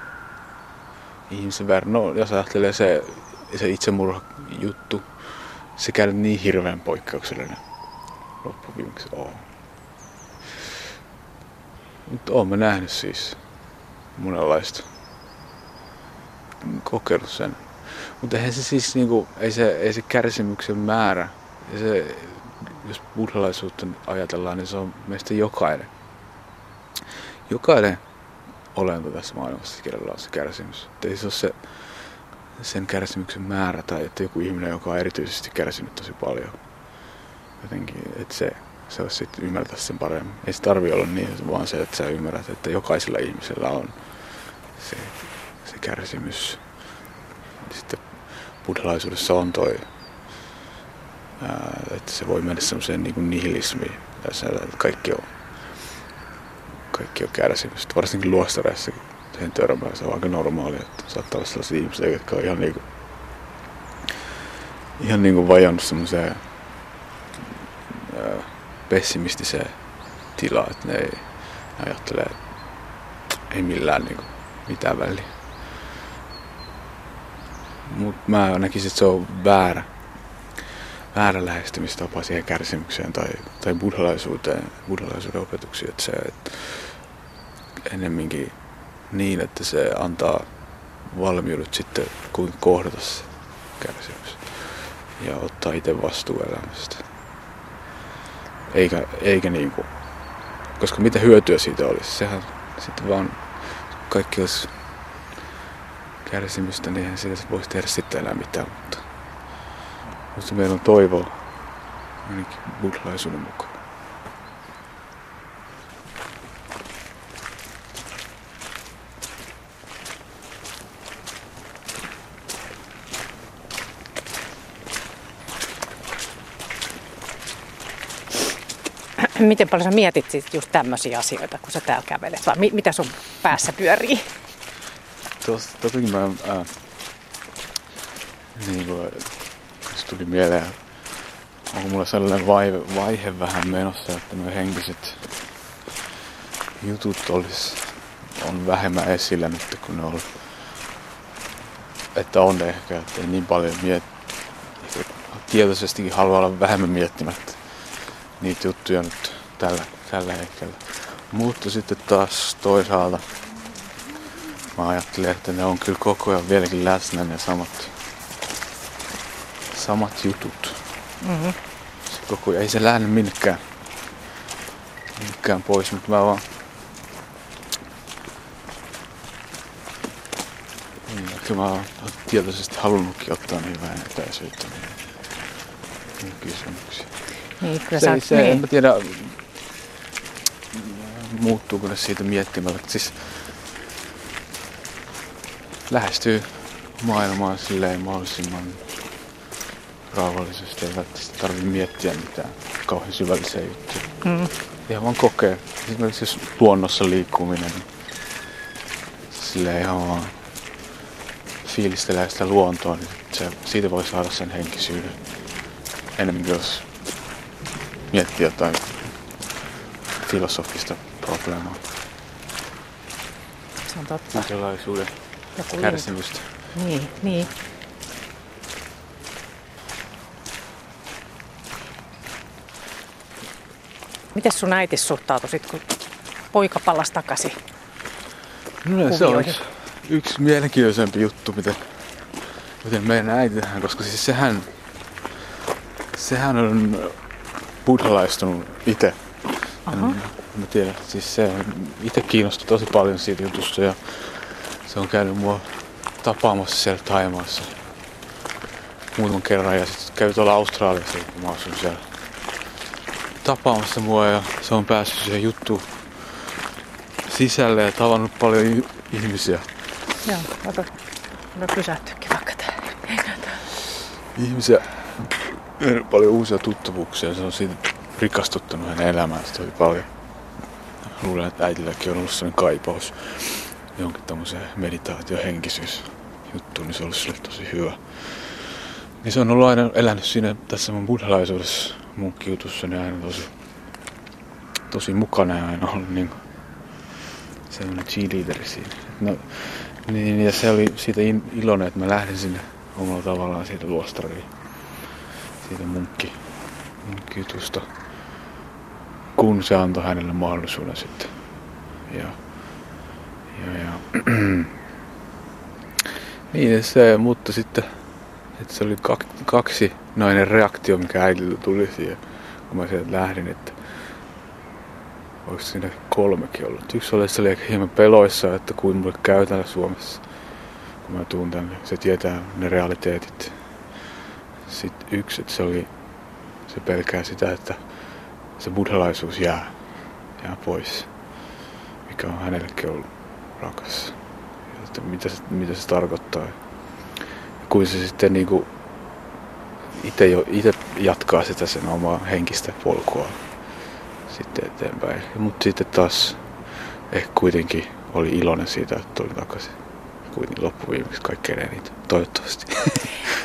ihmisen verran. No, jos ajattelee se se itsemurha juttu, käy niin hirveän poikkeuksellinen loppuviimeksi on. Mutta oon mä nähnyt siis monenlaista. Kokenut sen. Mutta eihän se siis niinku, ei se, ei se kärsimyksen määrä, se, jos buddhalaisuutta ajatellaan, niin se on meistä jokainen. Jokainen olento tässä maailmassa, kenellä on se kärsimys. Et ei se ole se sen kärsimyksen määrä tai että joku ihminen, joka on erityisesti kärsinyt tosi paljon. Jotenkin, että se, se olisi sitten ymmärtää sen paremmin. Ei se tarvi olla niin, vaan se, että sä ymmärrät, että jokaisella ihmisellä on se, se kärsimys. Sitten buddhalaisuudessa on toi, että se voi mennä semmoiseen niin kuin nihilismiin. Tässä, että kaikki on, kaikki on kärsimystä. Varsinkin luostareissa siihen törmää. Se on aika normaalia, että saattaa olla sellaisia ihmisiä, jotka on ihan niin kuin, ihan niin kuin vajannut semmoiseen pessimistiseen tilaan, että ne ei ajattele ei millään niin kuin, mitään väliä. Mutta mä näkisin, että se on väärä, väärä lähestymistapa siihen kärsimykseen tai, tai buddhalaisuuteen, buddhalaisuuden opetuksiin. Että se, että ennemminkin niin, että se antaa valmiudet sitten kuinka kohdata se kärsimys ja ottaa itse vastuu elämästä. Eikä, eikä niinku, koska mitä hyötyä siitä olisi? Sehän sitten vaan kaikki olisi kärsimystä, niin eihän siitä voisi tehdä sitten enää mitään, mutta, mutta meillä on toivoa ainakin buddhalaisuuden mukaan. Miten paljon sä mietit sit just tämmöisiä asioita, kun sä täällä kävelet? Vai mitä sun päässä pyörii? Tuossa totakin mä, ää, niin kuin, tuli mieleen, onko mulla sellainen vaihe, vaihe vähän menossa, että nuo henkiset jutut olis, on vähemmän esillä nyt, kun ne on että on ehkä, että ei niin paljon miet, tietoisestikin halua olla vähemmän miettimättä niitä juttuja nyt tällä, tällä hetkellä. Mutta sitten taas toisaalta mä ajattelin, että ne on kyllä koko ajan vieläkin läsnä ne samat, samat jutut. Mm-hmm. Se koko ajan, ei se lähde minnekään, minnekään pois, mutta mä vaan niin, ehkä mä oon tietoisesti halunnutkin ottaa niin vähän etäisyyttä niin, niin kysymyksiä. Niin, kyllä Se, sä, se, niin. en mä tiedä, muuttuuko ne siitä miettimällä. Siis lähestyy maailmaa silleen mahdollisimman rauhallisesti. Ei välttämättä tarvitse miettiä mitään kauhean syvällisiä juttuja. Mm. Ihan vaan kokee. Esimerkiksi jos luonnossa liikkuminen, niin silleen ihan vaan fiilistelee sitä luontoa, niin se, siitä voi saada sen henkisyyden. Enemmän jos miettii jotain filosofista probleemaa. Se on totta. Kärsimystä. Niin, niin. Miten sun äiti suhtautui sit, kun poika palasi takaisin? No, se on yksi, yksi mielenkiintoisempi juttu, miten, miten meidän äiti tähän, koska siis sehän, sehän on buddhalaistunut itse. En, mä tiedän, siis se itse kiinnostui tosi paljon siitä jutusta ja se on käynyt mua tapaamassa siellä Taimaassa muutaman kerran ja sitten kävi tuolla Australiassa, kun mä asun siellä tapaamassa mua ja se on päässyt siihen juttuun sisälle ja tavannut paljon ihmisiä. Joo, ota, ota pysähtyäkin vaikka täällä. Ihmisiä, paljon uusia tuttavuuksia. Se on siitä rikastuttanut hänen elämäänsä tosi paljon. Luulen, että äitilläkin on ollut sellainen kaipaus jonkin tämmöiseen meditaatiohenkisyys juttuun, niin se on ollut sille tosi hyvä. Niin se on ollut aina elänyt siinä tässä mun buddhalaisuudessa munkkijutussa, niin aina tosi, tosi mukana ja aina ollut niin sellainen cheerleaderi siinä. No, niin, ja se oli siitä in- iloinen, että mä lähdin sinne omalla tavallaan siitä luostariin, siitä munkki, munkkijutusta, kun se antoi hänelle mahdollisuuden sitten. Ja, ja, ja niin se, mutta sitten että se oli kak, kaksi nainen reaktio, mikä äidiltä tuli siihen, kun mä sieltä lähdin, että oliko siinä kolmekin ollut. Yksi oli, se oli hieman peloissa, että kuin mulle käy täällä Suomessa, kun mä tuun tänne. Se tietää ne realiteetit. Sitten yksi, että se oli, se pelkää sitä, että se buddhalaisuus jää, jää pois, mikä on hänellekin ollut rakas. Ja että mitä, se, mitä se tarkoittaa. Kuin se sitten niin kuin itse, jo, itse jatkaa sitä sen omaa henkistä polkua sitten eteenpäin. Mutta sitten taas ehkä kuitenkin oli iloinen siitä, että tuli takaisin kuitenkin loppuviimeksi kaikkein eniten, toivottavasti.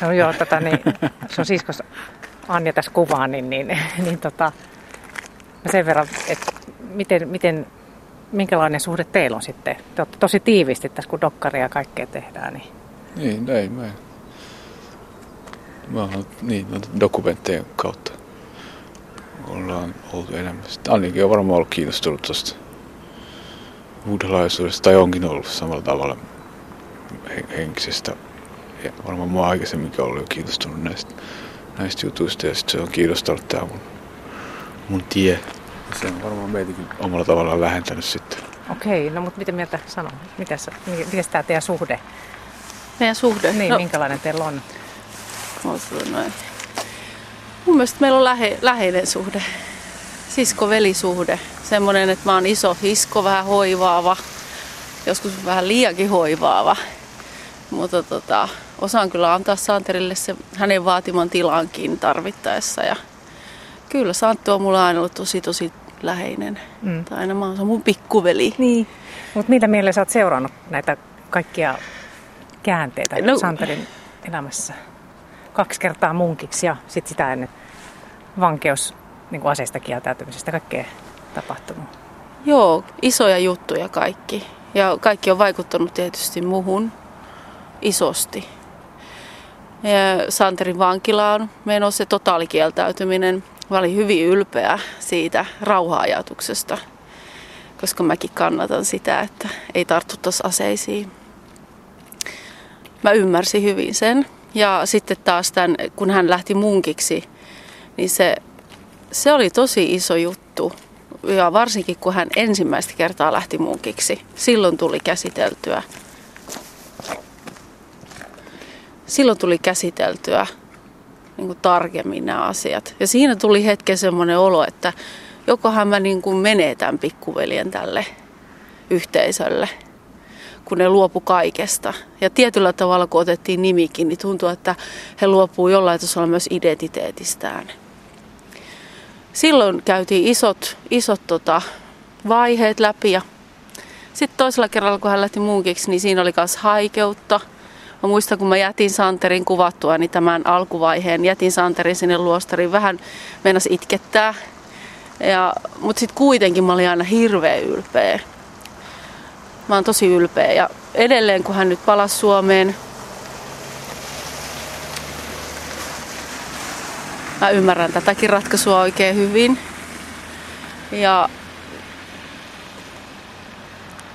No joo, tota, niin, se on siskos Anja tässä kuvaa, niin, niin, niin tota, sen verran, että miten, miten, minkälainen suhde teillä on sitten? Te olette tosi tiivisti tässä, kun dokkaria ja kaikkea tehdään. Niin. Niin, ei mä. Mä oon niin, dokumenttejen kautta ollaan oltu enemmän. Annikin on varmaan ollut kiinnostunut tuosta buddhalaisuudesta, tai onkin ollut samalla tavalla henkisestä. Ja varmaan mua aikaisemminkin ollut jo kiinnostunut näistä, näistä jutuista, ja sitten se on kiinnostanut tämä mun, mun tie. Se on varmaan meitäkin omalla tavallaan lähentänyt sitten. Okei, no mutta miten mieltä sano? Mitäs, miten tämä teidän suhde? Meidän suhde? Niin, no. minkälainen teillä on? Noin. Mun mielestä meillä on lähe, läheinen suhde. Sisko-velisuhde. Semmoinen, että mä oon iso sisko, vähän hoivaava. Joskus vähän liiankin hoivaava. Mutta tota, osaan kyllä antaa Santerille se hänen vaatiman tilankin tarvittaessa. Ja kyllä Santtu on mulla aina ollut tosi tosi läheinen. Mm. Tai aina mä oon, mun pikkuveli. Niin. Mutta mitä mielessä sä oot seurannut näitä kaikkia käänteitä no, Santerin elämässä? Kaksi kertaa munkiksi ja sitten sitä ennen vankeus niin kuin aseista kieltäytymisestä, kaikkea tapahtunut. Joo, isoja juttuja kaikki. Ja kaikki on vaikuttanut tietysti muhun isosti. Ja Santerin vankilaan menossa se totaalikieltäytyminen. Mä olin hyvin ylpeä siitä rauha-ajatuksesta, koska mäkin kannatan sitä, että ei tartuttaisi aseisiin. Mä ymmärsin hyvin sen. Ja sitten taas tämän, kun hän lähti munkiksi, niin se, se oli tosi iso juttu. Ja varsinkin kun hän ensimmäistä kertaa lähti munkiksi, silloin tuli käsiteltyä. Silloin tuli käsiteltyä niin kuin tarkemmin nämä asiat. Ja siinä tuli hetken semmoinen olo, että jokohan mä niin kuin menetän pikkuveljen tälle yhteisölle, kun ne luopu kaikesta. Ja tietyllä tavalla, kun otettiin nimikin, niin tuntuu, että he luopuu jollain tasolla myös identiteetistään. Silloin käytiin isot, isot tota, vaiheet läpi ja sitten toisella kerralla, kun hän lähti muukiksi, niin siinä oli myös haikeutta – Mä muistan, kun mä jätin Santerin kuvattua, niin tämän alkuvaiheen jätin Santerin sinne luostariin. Vähän meinas itkettää. Ja, mutta sitten kuitenkin mä olin aina hirveän ylpeä. Mä oon tosi ylpeä. Ja edelleen, kun hän nyt palasi Suomeen, mä ymmärrän tätäkin ratkaisua oikein hyvin. Ja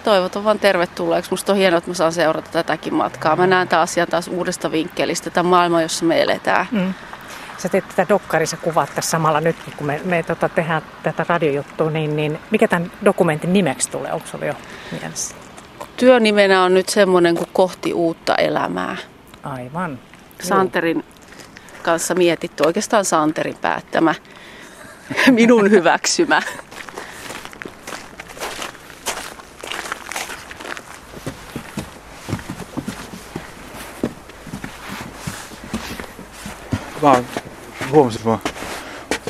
toivotan vaan tervetulleeksi. Musta on hienoa, että mä saan seurata tätäkin matkaa. Mä näen tämän asian taas uudesta vinkkelistä, tämä maailma, jossa me eletään. Mm. Sä teet tätä dokkarissa kuvat tässä samalla nyt, kun me, me tota, tehdään tätä radiojuttua, niin, niin mikä tämän dokumentin nimeksi tulee? Onko sulla jo mielessä? Työnimenä on nyt semmoinen kuin kohti uutta elämää. Aivan. Santerin kanssa mietitty, oikeastaan Santerin päättämä, minun hyväksymä. Mä huomasin, että mä oon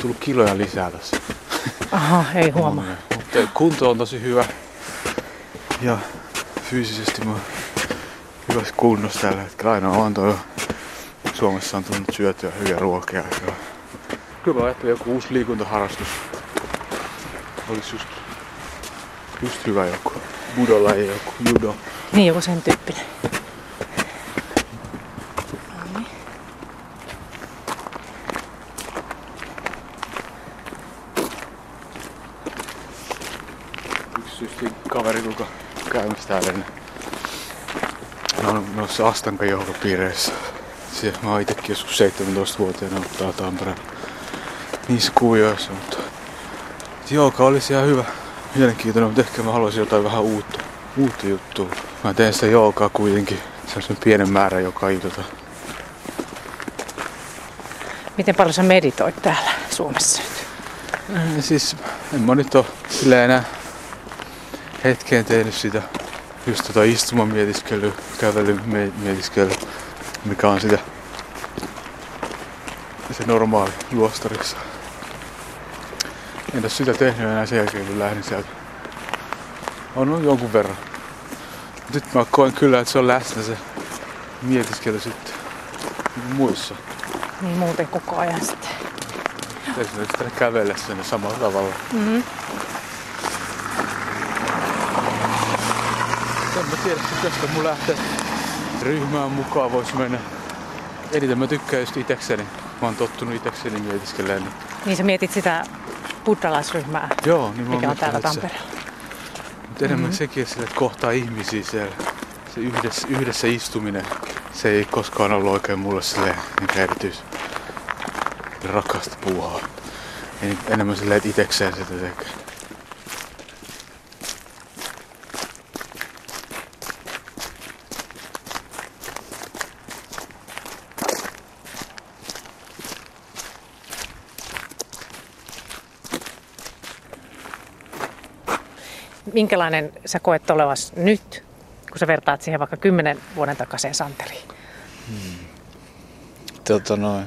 tullut kiloja lisää tässä. Aha, ei huomaa. Mutta kunto on tosi hyvä. Ja fyysisesti mä oon hyvässä kunnossa tällä hetkellä. Aina on toi Suomessa on tullut syötyä hyviä ruokia. Ja kyllä mä ajattelin joku uusi liikuntaharrastus. Olisi just, just hyvä joku budolla joku judo. Niin, joku sen tyyppinen. Täällä, niin ne on noissa Astankan johtopiireissä. Siellä mä oon itekin joskus 17-vuotiaana ottaa Tampereen niissä kuvioissa, mutta jooga olisi ihan hyvä, mielenkiintoinen, mutta ehkä mä haluaisin jotain vähän uutta, uutta juttua. Mä teen sitä joogaa kuitenkin sellaisen pienen määrän joka ilta. Miten paljon sä meditoit täällä Suomessa nyt? Siis en mä nyt ole sillä enää hetkeen tehnyt sitä just tota istumamietiskelyä, kävelymietiskelyä, mikä on sitä se normaali luostarissa. En ole sitä tehnyt enää sen jälkeen, kun lähdin sieltä. On, on jonkun verran. Nyt mä koen kyllä, että se on läsnä se mietiskely sitten muissa. Niin muuten koko ajan sitten. Esimerkiksi tänne kävellä sinne samalla tavalla. Mm-hmm. En mä tiedä, koska mun lähtee ryhmään mukaan voisi mennä. Eniten mä tykkään just itekseni. Mä oon tottunut itekseni mietiskelleen. Niin... niin sä mietit sitä buddhalaisryhmää, Joo, niin mikä on täällä Tampereella. Mutta enemmän mm-hmm. sekin, että kohtaa ihmisiä siellä. Se yhdessä, yhdessä istuminen, se ei koskaan ollut oikein mulle silleen niin erityis rakasta puuhaa. Enemmän silleen, että itekseen sitä tekee. Minkälainen sä koet olevas nyt, kun sä vertaat siihen vaikka kymmenen vuoden takaiseen Santeriin? Hmm. Tota noin,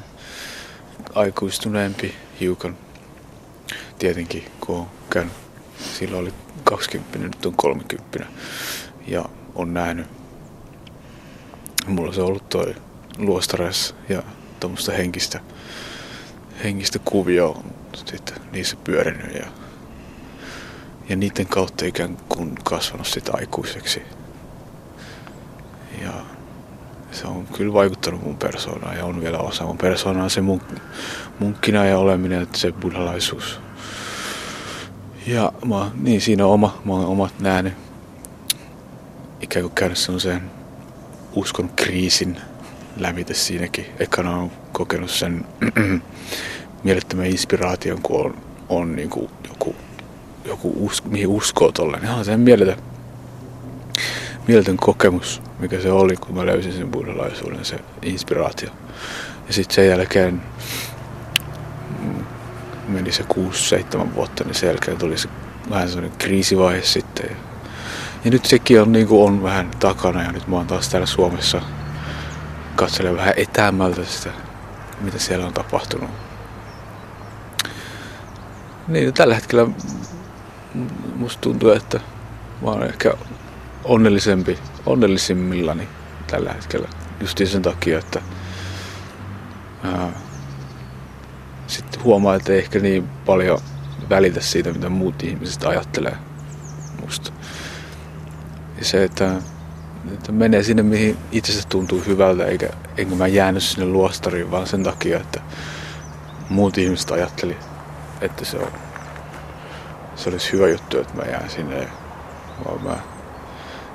aikuistuneempi hiukan. Tietenkin, kun on käynyt, silloin oli 20, nyt on 30 ja on nähnyt. Mulla se on ollut toi luostareissa ja tuommoista henkistä, henkistä kuvioa sitten niissä pyörinyt ja ja niiden kautta ikään kuin kasvanut sitä aikuiseksi. Ja se on kyllä vaikuttanut mun persoonaan ja on vielä osa mun persoonaa se mun, munkkina ja oleminen, että se buddhalaisuus. Ja mä, niin siinä on oma, mä oon omat nähnyt ikään kuin käynyt sellaisen uskon kriisin lävitä siinäkin. Ekana on kokenut sen mielettömän inspiraation, kun on, on niin kuin joku joku us, mihin uskoo tolleen. Niin on se mieletön, mieletön kokemus, mikä se oli, kun mä löysin sen buddhalaisuuden, se inspiraatio. Ja sitten sen jälkeen meni se 6-7 vuotta, niin sen jälkeen tuli se vähän sellainen kriisivaihe sitten. Ja, nyt sekin on, niin kuin on vähän takana ja nyt mä oon taas täällä Suomessa katselen vähän etäämältä sitä, mitä siellä on tapahtunut. Niin, tällä hetkellä musta tuntuu, että mä oon ehkä onnellisempi, onnellisimmillani tällä hetkellä. Just sen takia, että sitten huomaa, että ei ehkä niin paljon välitä siitä, mitä muut ihmiset ajattelee musta. Ja se, että, että menee sinne, mihin itsestä tuntuu hyvältä, eikä, enkä mä jäänyt sinne luostariin, vaan sen takia, että muut ihmiset ajatteli, että se on se olisi hyvä juttu, että mä jään sinne. Vaan mä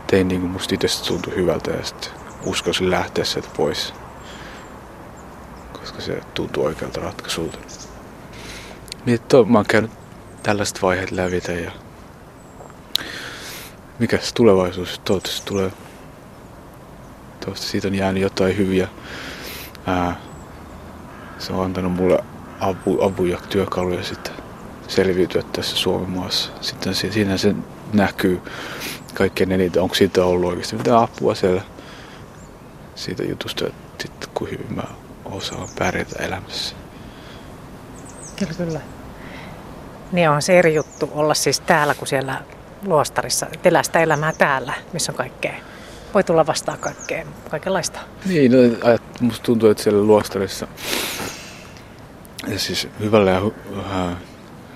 tein niin kuin musta itsestä tuntui hyvältä ja sitten uskoisin lähteä sieltä pois. Koska se tuntuu oikealta ratkaisulta. Niin, että mä oon käynyt tällaiset vaiheet lävitä ja mikä se tulevaisuus toivottavasti tulee. Toivottavasti siitä on jäänyt jotain hyviä. Ää, se on antanut mulle apu, apuja, työkaluja sitten selviytyä tässä Suomen maassa. Sitten siinä se näkyy kaikkein eniten, onko siitä ollut oikeasti mitään apua siellä siitä jutusta, että sitten kuin hyvin mä osaan pärjätä elämässä. Kyllä, kyllä. Niin on se eri juttu olla siis täällä kuin siellä luostarissa, sitä elämää täällä, missä on kaikkea. Voi tulla vastaan kaikkea, kaikenlaista. Niin, no, musta tuntuu, että siellä luostarissa ja siis hyvällä ja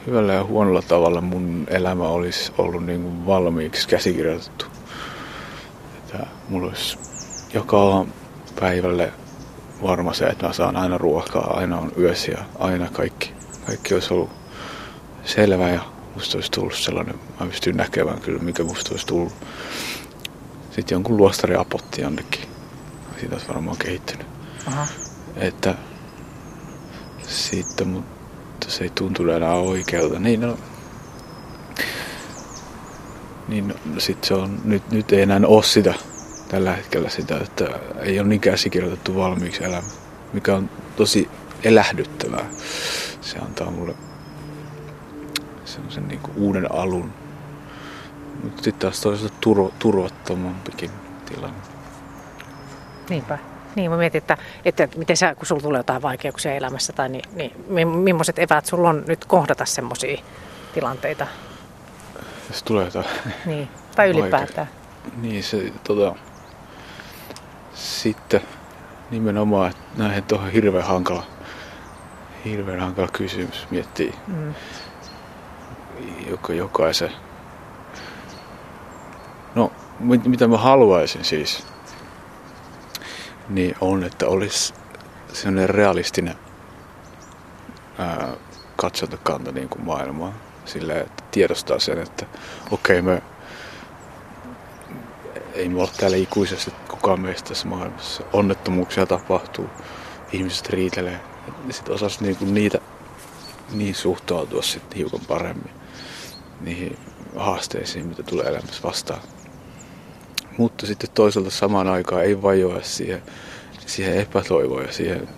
hyvällä ja huonolla tavalla mun elämä olisi ollut niin kuin valmiiksi käsikirjoitettu. Että mulla olisi joka päivälle varma se, että mä saan aina ruokaa, aina on yösiä, aina kaikki. Kaikki olisi ollut selvä ja musta olisi tullut sellainen, mä pystyn näkemään kyllä, mikä musta olisi tullut. Sitten jonkun luostari apotti jonnekin. Siitä olisi varmaan kehittynyt. Aha. Että sitten, mutta se ei tuntunut enää oikealta. Niin no, niin no, sit se on, nyt, nyt ei enää ole sitä tällä hetkellä sitä, että ei ole niin käsikirjoitettu valmiiksi elämä, mikä on tosi elähdyttävää. Se antaa mulle semmoisen niin uuden alun. Mutta sitten taas toisaalta turva, turvattomampikin tilanne. Niinpä. Niin, mä mietin, että, että miten sä, kun sulla tulee jotain vaikeuksia elämässä, tai niin, niin millaiset eväät sulla on nyt kohdata semmoisia tilanteita? Jos tulee jotain Niin, tai ylipäätään. Niin, se tota, sitten nimenomaan, että näihin tuohon hirveän hankala, hirveän hankala kysymys miettii mm. joka, jokaisen. No, mitä mä haluaisin siis, niin on, että olisi sellainen realistinen ää, katsontakanta niin kuin maailmaa. Silleen, että tiedostaa sen, että okei, okay, me ei me ole täällä ikuisesti kukaan meistä tässä maailmassa. Onnettomuuksia tapahtuu, ihmiset riitelee. Sitten osasi niinku niitä niin suhtautua sitten hiukan paremmin niihin haasteisiin, mitä tulee elämässä vastaan. Mutta sitten toisaalta samaan aikaan ei vajoa siihen, siihen epätoivoon ja siihen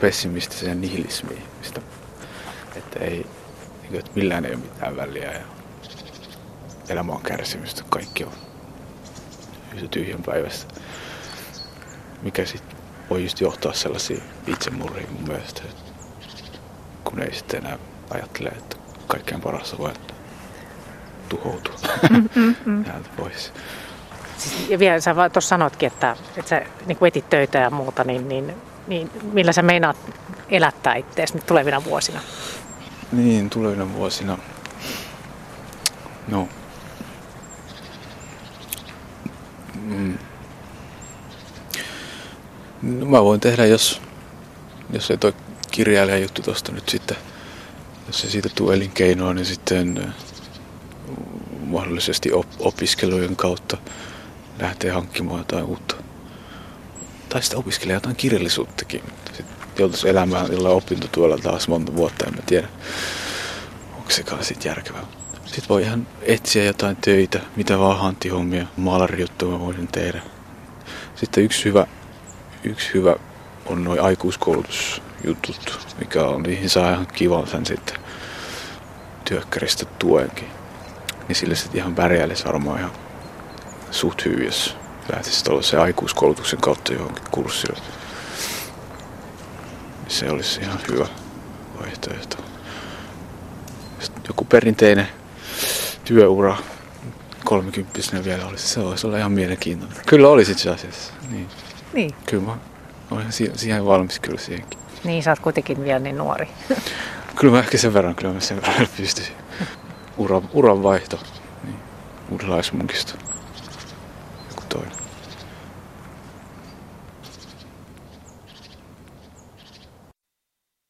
pessimistiseen nihilismiin, mistä, että, ei, niinku, että millään ei ole mitään väliä ja elämä on kärsimystä, kaikki on yhtä tyhjän päivästä. Mikä sitten voi just johtaa sellaisiin itsemurhiin mun mielestä, kun ei sitten enää ajattele, että kaikkein parasta voi tuhoutua mm, mm, mm. täältä pois. Siis, ja vielä sä tuossa sanotkin, että, että sä niin etit töitä ja muuta, niin, niin, niin millä sä meinaat elättää itseäsi nyt tulevina vuosina? Niin, tulevina vuosina. No, Mm. No, mä voin tehdä, jos, jos ei toi kirjailijan juttu tosta nyt sitten, jos se siitä tule elinkeinoa, niin sitten äh, mahdollisesti op- opiskelujen kautta lähtee hankkimaan jotain uutta. Tai sitten opiskelee jotain kirjallisuuttakin. Sitten joutuisi elämään jollain opintotuella taas monta vuotta, en mä tiedä. Onko sekaan sitten järkevää. Sitten voi ihan etsiä jotain töitä, mitä vaan hanttihommia, maalarijuttuja mä voisin tehdä. Sitten yksi hyvä, yksi hyvä on noin aikuiskoulutusjutut, mikä on, niihin saa ihan kivan sen sitten työkkäristä tuenkin. Niin sille sitten ihan pärjäilisi varmaan ihan suht hyvin, jos lähtisi se aikuiskoulutuksen kautta johonkin kurssille. Se olisi ihan hyvä vaihtoehto. Sitten joku perinteinen työura kolmekymppisenä vielä olisi. Se olisi olla ihan mielenkiintoinen. Kyllä olisi itse asiassa. Niin. niin. Kyllä mä olen siihen valmis kyllä siihenkin. Niin, sä oot kuitenkin vielä niin nuori. kyllä mä ehkä sen verran, kyllä mä sen verran pystyisin. Ura, uran vaihto. Niin. Uudelaismunkista. Joku toinen.